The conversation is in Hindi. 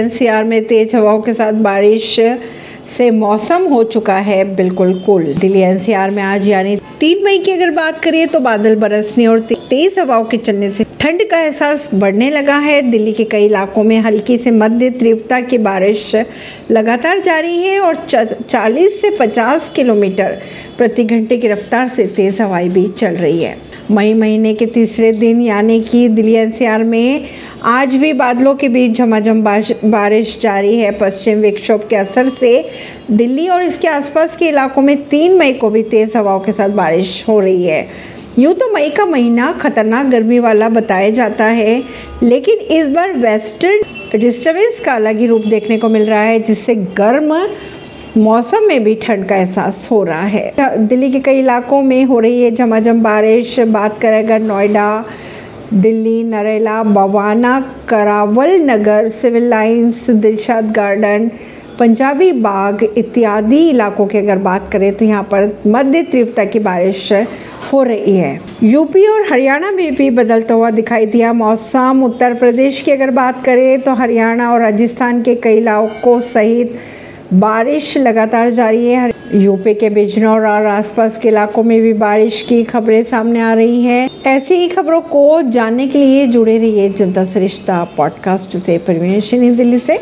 एनसीआर में तेज हवाओं के साथ बारिश से मौसम हो चुका है बिल्कुल कूल। दिल्ली एनसीआर में आज यानी तीन मई की अगर बात करें तो बादल बरसने और तेज हवाओं के चलने से ठंड का एहसास बढ़ने लगा है। दिल्ली के कई इलाकों में हल्की से मध्य तीव्रता की बारिश लगातार जारी है और 40 से 50 किलोमीटर प्रति घंटे की रफ्तार से तेज हवाएँ भी चल रही है। मई महीने के तीसरे दिन, यानी कि दिल्ली एनसीआर में आज भी बादलों के बीच झमाझम बारिश जारी है। पश्चिम विक्षोभ के असर से दिल्ली और इसके आसपास के इलाकों में तीन मई को भी तेज हवाओं के साथ बारिश हो रही है। यूँ तो मई का महीना खतरनाक गर्मी वाला बताया जाता है, लेकिन इस बार वेस्टर्न डिस्टर्बेंस का अलग ही रूप देखने को मिल रहा है, जिससे गर्म मौसम में भी ठंड का एहसास हो रहा है। दिल्ली के कई इलाकों में हो रही है झमाझम बारिश। बात करें अगर Noida, Delhi, Narela, Bawana, Karawal Nagar, Civil Lines, Dilshad Garden, Punjabi Bagh इत्यादि इलाकों की अगर बात करें तो यहाँ पर मध्य तीव्रता की बारिश हो रही है। यूपी और हरियाणा में भी बदलता हुआ दिखाई दिया मौसम। उत्तर प्रदेश की अगर बात करें तो हरियाणा और राजस्थान के कई इलाकों सहित बारिश लगातार जारी है। यूपी के बिजनौर और आसपास के इलाकों में भी बारिश की खबरें सामने आ रही हैं। ऐसी ही खबरों को जानने के लिए जुड़े रहिए जनता सरिश्ता पॉडकास्ट से। परवीन दिल्ली से।